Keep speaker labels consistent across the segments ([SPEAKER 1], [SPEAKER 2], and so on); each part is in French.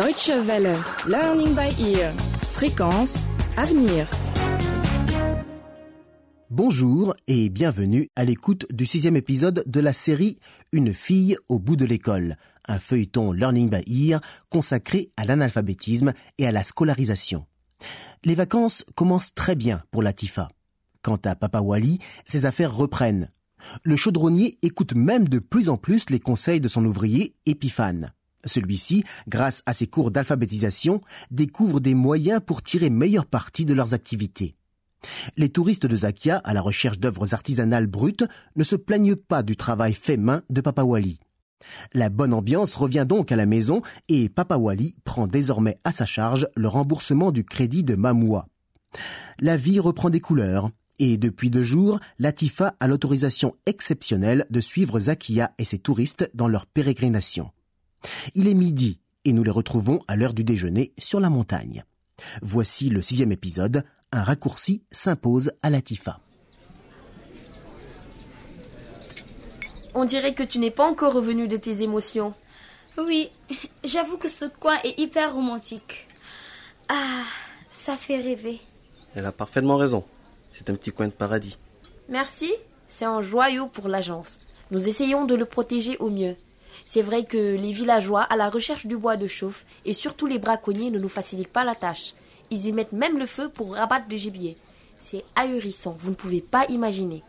[SPEAKER 1] Deutsche Welle. Learning by ear. Fréquence. Avenir.
[SPEAKER 2] Bonjour et bienvenue à l'écoute du sixième épisode de la série Une fille au bout de l'école, un feuilleton Learning by Ear consacré à l'analphabétisme et à la scolarisation. Les vacances commencent très bien pour Latifa. Quant à Papa Wally, ses affaires reprennent. Le chaudronnier écoute même de plus en plus les conseils de son ouvrier Épiphane. Celui-ci, grâce à ses cours d'alphabétisation, découvre des moyens pour tirer meilleur parti de leurs activités. Les touristes de Zakia, à la recherche d'œuvres artisanales brutes, ne se plaignent pas du travail fait main de Papa Wally. La bonne ambiance revient donc à la maison et Papa Wally prend désormais à sa charge le remboursement du crédit de Mamoua. La vie reprend des couleurs. Et depuis deux jours, Latifa a l'autorisation exceptionnelle de suivre Zakia et ses touristes dans leur pérégrination. Il est midi et nous les retrouvons à l'heure du déjeuner sur la montagne. Voici le sixième épisode. Un raccourci s'impose à Latifa.
[SPEAKER 3] On dirait que tu n'es pas encore revenu de tes émotions.
[SPEAKER 4] Oui, j'avoue que ce coin est hyper romantique. Ah, ça fait rêver.
[SPEAKER 5] Elle a parfaitement raison. C'est un petit coin de paradis.
[SPEAKER 3] Merci, c'est un joyau pour l'agence. Nous essayons de le protéger au mieux. C'est vrai que les villageois, à la recherche du bois de chauffe, et surtout les braconniers, ne nous facilitent pas la tâche. Ils y mettent même le feu pour rabattre le gibier. C'est ahurissant, vous ne pouvez pas imaginer.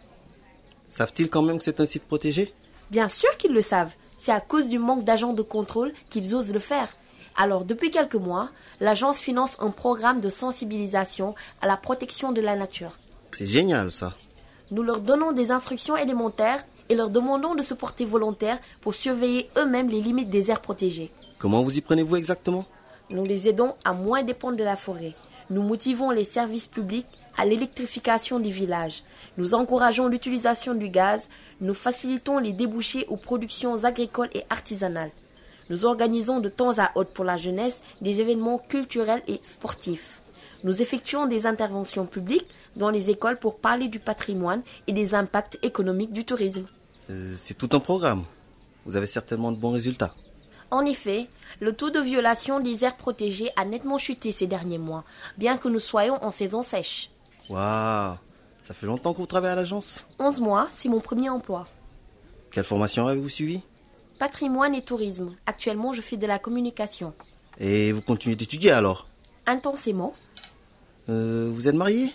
[SPEAKER 5] Savent-ils quand même que c'est un site protégé?
[SPEAKER 3] Bien sûr qu'ils le savent. C'est à cause du manque d'agents de contrôle qu'ils osent le faire. Alors, depuis quelques mois, l'agence finance un programme de sensibilisation à la protection de la nature.
[SPEAKER 5] C'est génial ça.
[SPEAKER 3] Nous leur donnons des instructions élémentaires et leur demandons de se porter volontaires pour surveiller eux-mêmes les limites des aires protégées.
[SPEAKER 5] Comment vous y prenez-vous exactement?
[SPEAKER 3] Nous les aidons à moins dépendre de la forêt. Nous motivons les services publics à l'électrification des villages. Nous encourageons l'utilisation du gaz. Nous facilitons les débouchés aux productions agricoles et artisanales. Nous organisons de temps à autre pour la jeunesse des événements culturels et sportifs. Nous effectuons des interventions publiques dans les écoles pour parler du patrimoine et des impacts économiques du tourisme.
[SPEAKER 5] Euh, C'est tout un programme. Vous avez certainement de bons résultats.
[SPEAKER 3] En effet, le taux de violation des aires protégées a nettement chuté ces derniers mois, bien que nous soyons en saison sèche.
[SPEAKER 5] Waouh Ça fait longtemps que vous travaillez à l'agence?
[SPEAKER 3] 11 mois, c'est mon premier emploi.
[SPEAKER 5] Quelle formation avez-vous suivi
[SPEAKER 3] Patrimoine et tourisme. Actuellement, je fais de la communication.
[SPEAKER 5] Et vous continuez d'étudier alors?
[SPEAKER 3] Intensément.
[SPEAKER 5] Euh, Vous êtes marié?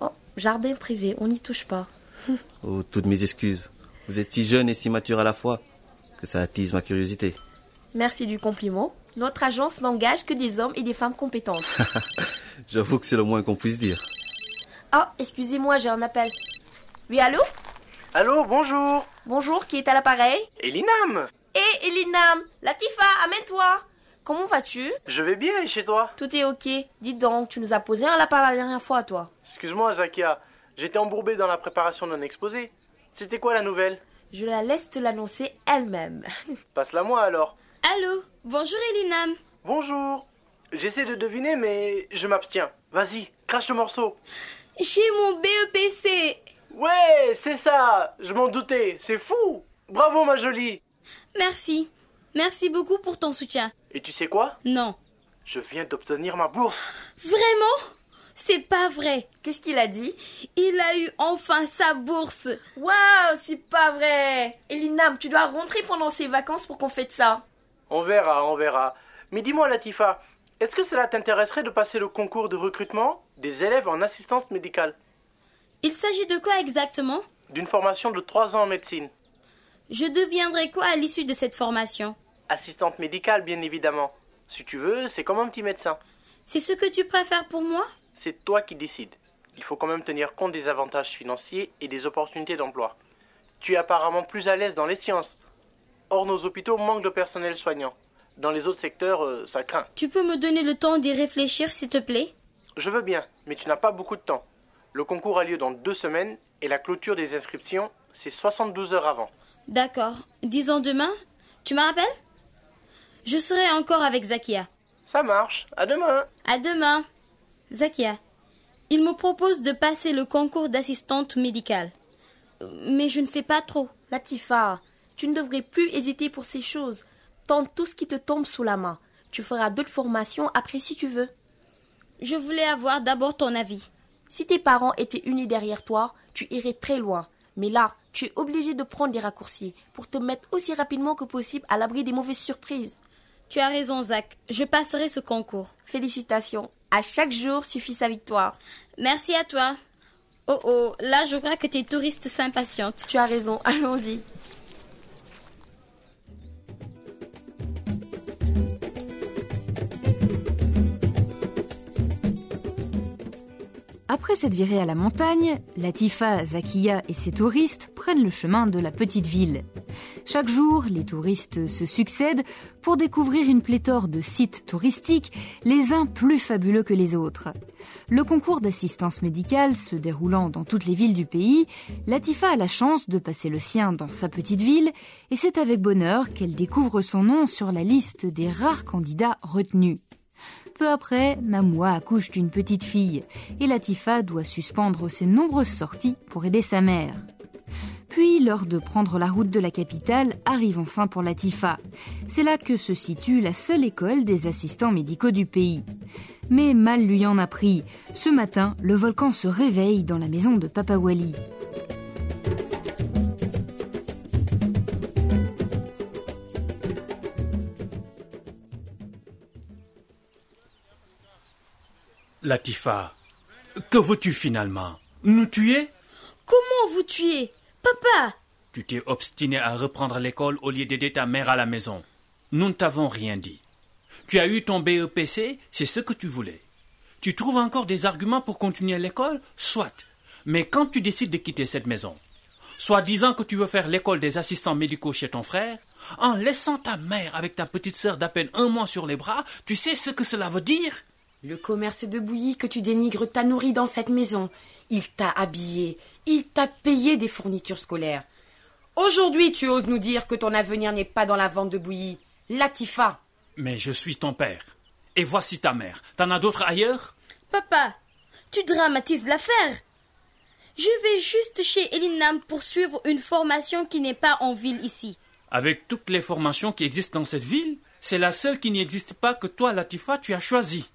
[SPEAKER 3] Oh, jardin privé, on n'y touche pas.
[SPEAKER 5] Oh, toutes mes excuses. Vous êtes si jeune et si mature à la fois que ça attise ma curiosité.
[SPEAKER 3] Merci du compliment. Notre agence n'engage que des hommes et des femmes compétentes.
[SPEAKER 5] J'avoue que c'est le moins qu'on puisse dire.
[SPEAKER 3] Oh, excusez-moi, j'ai un appel. Oui, allô?
[SPEAKER 6] Allô, bonjour.
[SPEAKER 3] Bonjour, qui est à l'appareil?
[SPEAKER 6] Elinam.
[SPEAKER 3] Hé, Elinam Latifa, amène-toi Comment vas-tu?
[SPEAKER 6] Je vais bien et chez toi?
[SPEAKER 3] Tout est ok. Dis donc, tu nous as posé un lapin la dernière fois, toi.
[SPEAKER 6] Excuse-moi, Zakia. J'étais embourbé dans la préparation d'un exposé. C'était quoi la nouvelle?
[SPEAKER 3] Je la laisse te l'annoncer elle-même.
[SPEAKER 6] Passe-la moi alors.
[SPEAKER 4] Allô, bonjour Elinam.
[SPEAKER 6] Bonjour. J'essaie de deviner, mais je m'abstiens. Vas-y, crache le morceau.
[SPEAKER 4] J'ai mon BEPC.
[SPEAKER 6] Ouais, c'est ça. Je m'en doutais. C'est fou. Bravo, ma jolie.
[SPEAKER 4] Merci. Merci beaucoup pour ton soutien.
[SPEAKER 6] Et tu sais quoi?
[SPEAKER 4] Non.
[SPEAKER 6] Je viens d'obtenir ma bourse.
[SPEAKER 4] Vraiment? C'est pas vrai.
[SPEAKER 3] Qu'est-ce qu'il a dit?
[SPEAKER 4] Il a eu enfin sa bourse.
[SPEAKER 3] Waouh, c'est pas vrai Elinam, tu dois rentrer pendant ces vacances pour qu'on fête ça.
[SPEAKER 6] On verra, on verra. Mais dis-moi, Latifa, est-ce que cela t'intéresserait de passer le concours de recrutement des élèves en assistance médicale?
[SPEAKER 4] Il s'agit de quoi exactement?
[SPEAKER 6] D'une formation de 3 ans en médecine.
[SPEAKER 4] Je deviendrai quoi à l'issue de cette formation?
[SPEAKER 6] Assistante médicale, bien évidemment. Si tu veux, c'est comme un petit médecin.
[SPEAKER 4] C'est ce que tu préfères pour moi?
[SPEAKER 6] C'est toi qui décides. Il faut quand même tenir compte des avantages financiers et des opportunités d'emploi. Tu es apparemment plus à l'aise dans les sciences. Or, nos hôpitaux manquent de personnel soignant. Dans les autres secteurs, euh, ça craint.
[SPEAKER 4] Tu peux me donner le temps d'y réfléchir, s'il te plaît?
[SPEAKER 6] Je veux bien, mais tu n'as pas beaucoup de temps. Le concours a lieu dans deux semaines et la clôture des inscriptions, c'est 72 heures avant.
[SPEAKER 4] D'accord. Disons demain? Tu me rappelles? Je serai encore avec Zakia.
[SPEAKER 6] Ça marche. À demain.
[SPEAKER 4] À demain. Zakia, il me propose de passer le concours d'assistante médicale. Mais je ne sais pas trop.
[SPEAKER 3] Latifa, tu ne devrais plus hésiter pour ces choses. Tente tout ce qui te tombe sous la main. Tu feras d'autres formations après si tu veux.
[SPEAKER 4] Je voulais avoir d'abord ton avis.
[SPEAKER 3] Si tes parents étaient unis derrière toi, tu irais très loin. Mais là, tu es obligé de prendre des raccourcis pour te mettre aussi rapidement que possible à l'abri des mauvaises surprises.
[SPEAKER 4] Tu as raison, Zach. Je passerai ce concours.
[SPEAKER 3] Félicitations. À chaque jour suffit sa victoire.
[SPEAKER 4] Merci à toi. Oh oh, là je crois que tes touristes s'impatientent.
[SPEAKER 3] Tu as raison, allons-y.
[SPEAKER 7] Après cette virée à la montagne, Latifa, Zakia et ses touristes prennent le chemin de la petite ville. Chaque jour, les touristes se succèdent pour découvrir une pléthore de sites touristiques, les uns plus fabuleux que les autres. Le concours d'assistance médicale se déroulant dans toutes les villes du pays, Latifa a la chance de passer le sien dans sa petite ville et c'est avec bonheur qu'elle découvre son nom sur la liste des rares candidats retenus. Peu après, Mamoua accouche d'une petite fille et Latifa doit suspendre ses nombreuses sorties pour aider sa mère. Puis l'heure de prendre la route de la capitale arrive enfin pour Latifa. C'est là que se situe la seule école des assistants médicaux du pays. Mais mal lui en a pris. Ce matin, le volcan se réveille dans la maison de Papa Wali.
[SPEAKER 8] Latifa, que veux-tu finalement? Nous tuer?
[SPEAKER 4] Comment vous tuer? Papa
[SPEAKER 8] Tu t'es obstiné à reprendre l'école au lieu d'aider ta mère à la maison. Nous ne t'avons rien dit. Tu as eu ton BEPC, c'est ce que tu voulais. Tu trouves encore des arguments pour continuer l'école? Soit. Mais quand tu décides de quitter cette maison, soit disant que tu veux faire l'école des assistants médicaux chez ton frère, en laissant ta mère avec ta petite sœur d'à peine un mois sur les bras, tu sais ce que cela veut dire?
[SPEAKER 9] Le commerce de bouillie que tu dénigres t'a nourri dans cette maison. Il t'a habillé, il t'a payé des fournitures scolaires. Aujourd'hui, tu oses nous dire que ton avenir n'est pas dans la vente de bouillie. Latifa.
[SPEAKER 8] Mais je suis ton père. Et voici ta mère. T'en as d'autres ailleurs?
[SPEAKER 4] Papa, tu dramatises l'affaire. Je vais juste chez Elinam pour suivre une formation qui n'est pas en ville ici.
[SPEAKER 8] Avec toutes les formations qui existent dans cette ville, c'est la seule qui n'existe pas que toi, Latifa, tu as choisie.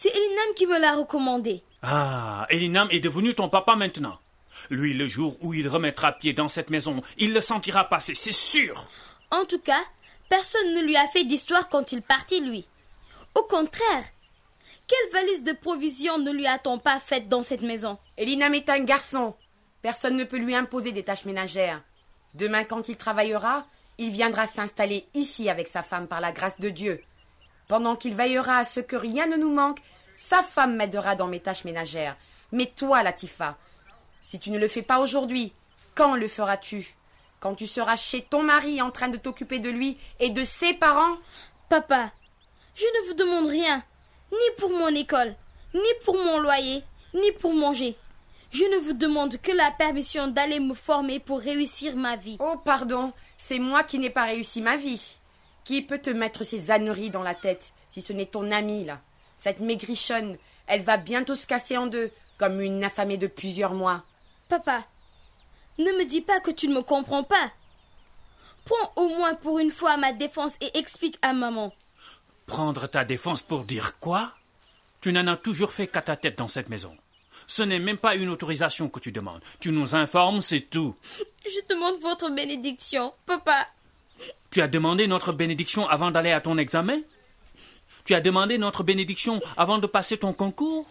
[SPEAKER 4] C'est Elinam qui me l'a recommandé.
[SPEAKER 8] Ah, Elinam est devenu ton papa maintenant. Lui, le jour où il remettra pied dans cette maison, il le sentira passer, c'est sûr.
[SPEAKER 4] En tout cas, personne ne lui a fait d'histoire quand il partit, lui. Au contraire, quelle valise de provisions ne lui a-t-on pas faite dans cette maison?
[SPEAKER 9] Elinam est un garçon. Personne ne peut lui imposer des tâches ménagères. Demain, quand il travaillera, il viendra s'installer ici avec sa femme par la grâce de Dieu. Pendant qu'il veillera à ce que rien ne nous manque, sa femme m'aidera dans mes tâches ménagères. Mais toi, Latifa, si tu ne le fais pas aujourd'hui, quand le feras-tu? Quand tu seras chez ton mari en train de t'occuper de lui et de ses parents?
[SPEAKER 4] Papa, je ne vous demande rien, ni pour mon école, ni pour mon loyer, ni pour manger. Je ne vous demande que la permission d'aller me former pour réussir ma vie.
[SPEAKER 9] Oh, pardon, c'est moi qui n'ai pas réussi ma vie. Qui peut te mettre ces âneries dans la tête si ce n'est ton amie, là? Cette maigrichonne, elle va bientôt se casser en deux, comme une affamée de plusieurs mois.
[SPEAKER 4] Papa, ne me dis pas que tu ne me comprends pas. Prends au moins pour une fois ma défense et explique à maman.
[SPEAKER 8] Prendre ta défense pour dire quoi? Tu n'en as toujours fait qu'à ta tête dans cette maison. Ce n'est même pas une autorisation que tu demandes. Tu nous informes, c'est tout.
[SPEAKER 4] Je demande votre bénédiction, papa.
[SPEAKER 8] Tu as demandé notre bénédiction avant d'aller à ton examen? Tu as demandé notre bénédiction avant de passer ton concours?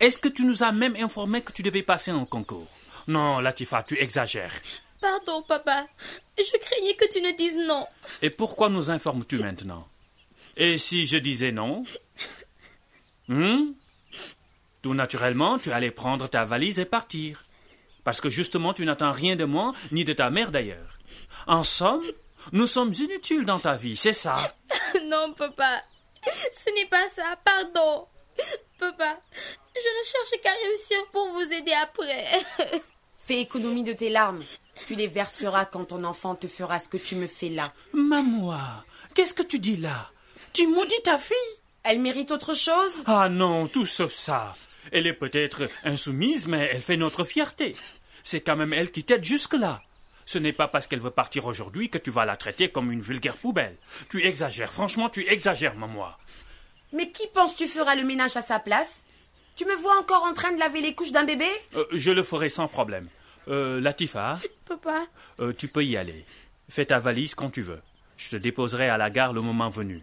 [SPEAKER 8] Est-ce que tu nous as même informé que tu devais passer un concours? Non, Latifa, tu exagères.
[SPEAKER 4] Pardon, papa. Je craignais que tu ne dises non.
[SPEAKER 8] Et pourquoi nous informes-tu maintenant? Et si je disais non? Hmm? Tout naturellement, tu allais prendre ta valise et partir. Parce que justement, tu n'attends rien de moi, ni de ta mère d'ailleurs. En somme, nous sommes inutiles dans ta vie, c'est ça
[SPEAKER 4] Non, papa. Ce n'est pas ça, pardon. Papa, je ne cherche qu'à réussir pour vous aider après.
[SPEAKER 9] Fais économie de tes larmes. Tu les verseras quand ton enfant te fera ce que tu me fais là.
[SPEAKER 8] Maman, qu'est-ce que tu dis là? Tu maudis ta fille?
[SPEAKER 9] Elle mérite autre chose?
[SPEAKER 8] Ah non, tout sauf ça. Elle est peut-être insoumise, mais elle fait notre fierté. C'est quand même elle qui t'aide jusque-là. Ce n'est pas parce qu'elle veut partir aujourd'hui que tu vas la traiter comme une vulgaire poubelle. Tu exagères, franchement, tu exagères, maman.
[SPEAKER 9] Mais qui penses-tu fera le ménage à sa place? Tu me vois encore en train de laver les couches d'un bébé?
[SPEAKER 8] Euh, je le ferai sans problème. Euh, Latifa,
[SPEAKER 4] Papa,
[SPEAKER 8] euh, tu peux y aller. Fais ta valise quand tu veux. Je te déposerai à la gare le moment venu.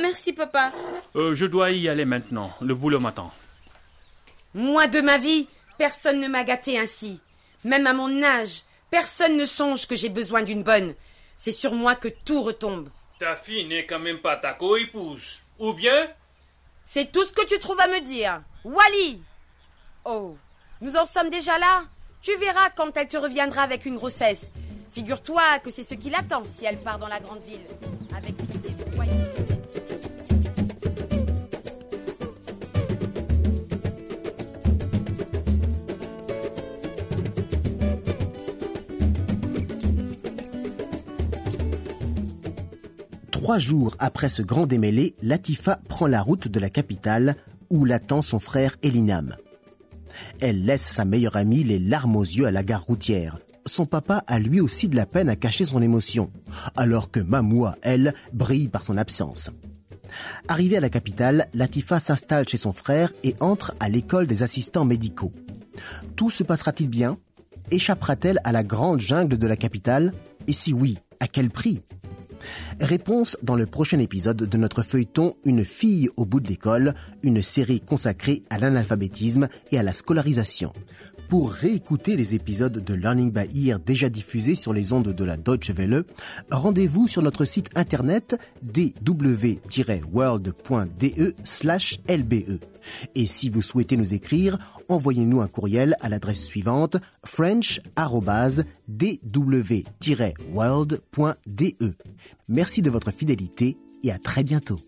[SPEAKER 4] merci papa.
[SPEAKER 8] Euh, je dois y aller maintenant. Le boulot m'attend.
[SPEAKER 9] Moi, de ma vie, personne ne m'a gâté ainsi. Même à mon âge, personne ne songe que j'ai besoin d'une bonne. C'est sur moi que tout retombe.
[SPEAKER 8] Ta fille n'est quand même pas ta co-épouse. Ou bien?
[SPEAKER 9] C'est tout ce que tu trouves à me dire. Wally Oh, nous en sommes déjà là Tu verras quand elle te reviendra avec une grossesse. Figure-toi que c'est ce qui l'attend si elle part dans la grande ville. Avec ses.
[SPEAKER 2] Trois jours après ce grand démêlé, Latifa prend la route de la capitale où l'attend son frère Elinam. Elle laisse sa meilleure amie les larmes aux yeux à la gare routière. Son papa a lui aussi de la peine à cacher son émotion, alors que Mamoua, elle, brille par son absence. Arrivée à la capitale, Latifa s'installe chez son frère et entre à l'école des assistants médicaux. Tout se passera-t-il bien? Échappera-t-elle à la grande jungle de la capitale? Et si oui, à quel prix? Réponse dans le prochain épisode de notre feuilleton Une fille au bout de l'école, une série consacrée à l'analphabétisme et à la scolarisation. Pour réécouter les épisodes de Learning by Ear déjà diffusés sur les ondes de la Deutsche Welle, rendez-vous sur notre site internet dw-world.de/lbe. Et si vous souhaitez nous écrire, envoyez-nous un courriel à l'adresse suivante french@dw-world.de. Merci de votre fidélité et à très bientôt.